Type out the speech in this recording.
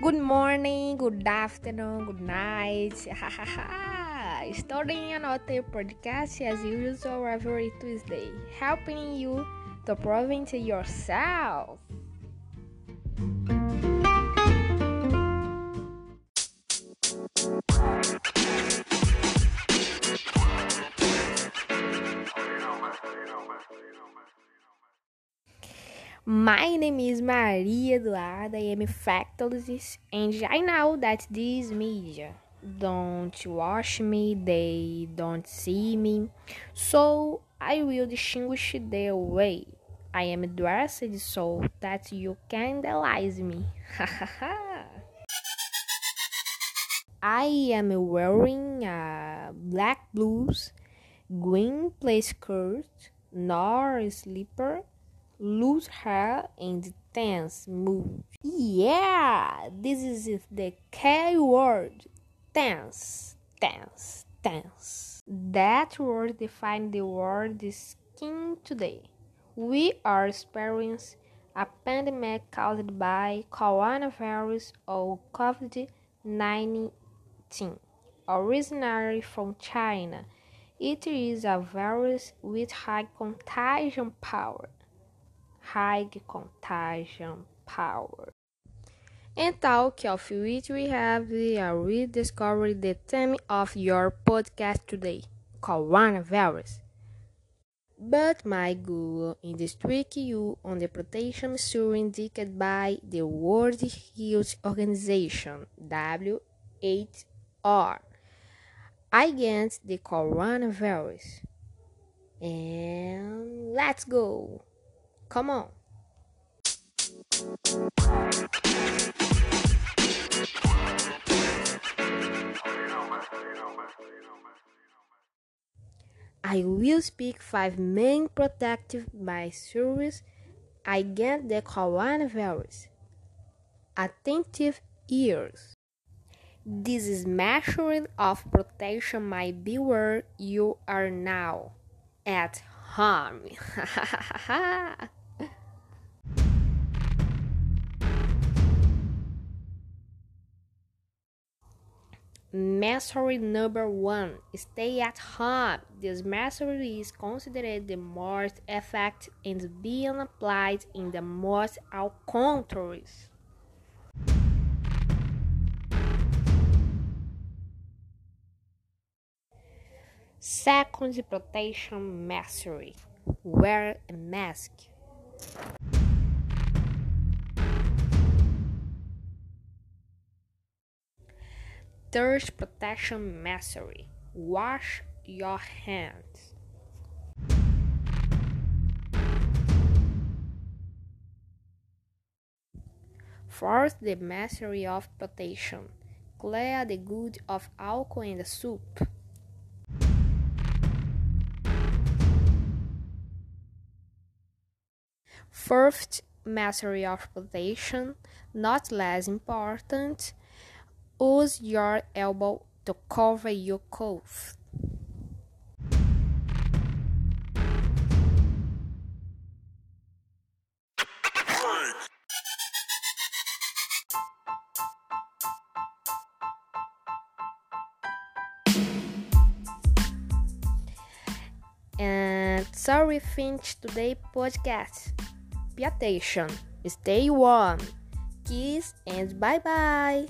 Good morning, good afternoon, good night. Starting another podcast as usual every Tuesday, helping you to prove to yourself. My name is Maria Eduarda. I am a factologist, and I know that this media don't watch me, they don't see me, so I will distinguish the way I am dressed so that you can analyze me. I am wearing a black blouse, green play skirt, nor slipper loose hair and tense mood. Yeah, this is the K word. Tense, tense, tense. That word defines the world skin today. We are experiencing a pandemic caused by coronavirus or COVID 19, originally from China. It is a virus with high contagion power high contagion power. And talk of which we have rediscovered the theme of your podcast today coronavirus. But my Google in this trick you on the protection measure indicated by the World Health Organization WHO against the coronavirus. And let's go. Come on. I will speak five main protective measures against the coronavirus. Attentive ears. This is measuring of protection might be where you are now at home. Mastery number one stay at home. This mastery is considered the most effective and being applied in the most all countries. Second protection mastery wear a mask. Thirst protection mastery. Wash your hands. Fourth, the mastery of protection. Clear the good of alcohol in the soup. Fourth, mastery of protection. Not less important Use your elbow to cover your cough. And sorry, finish today podcast. Be attention, stay warm, kiss, and bye bye.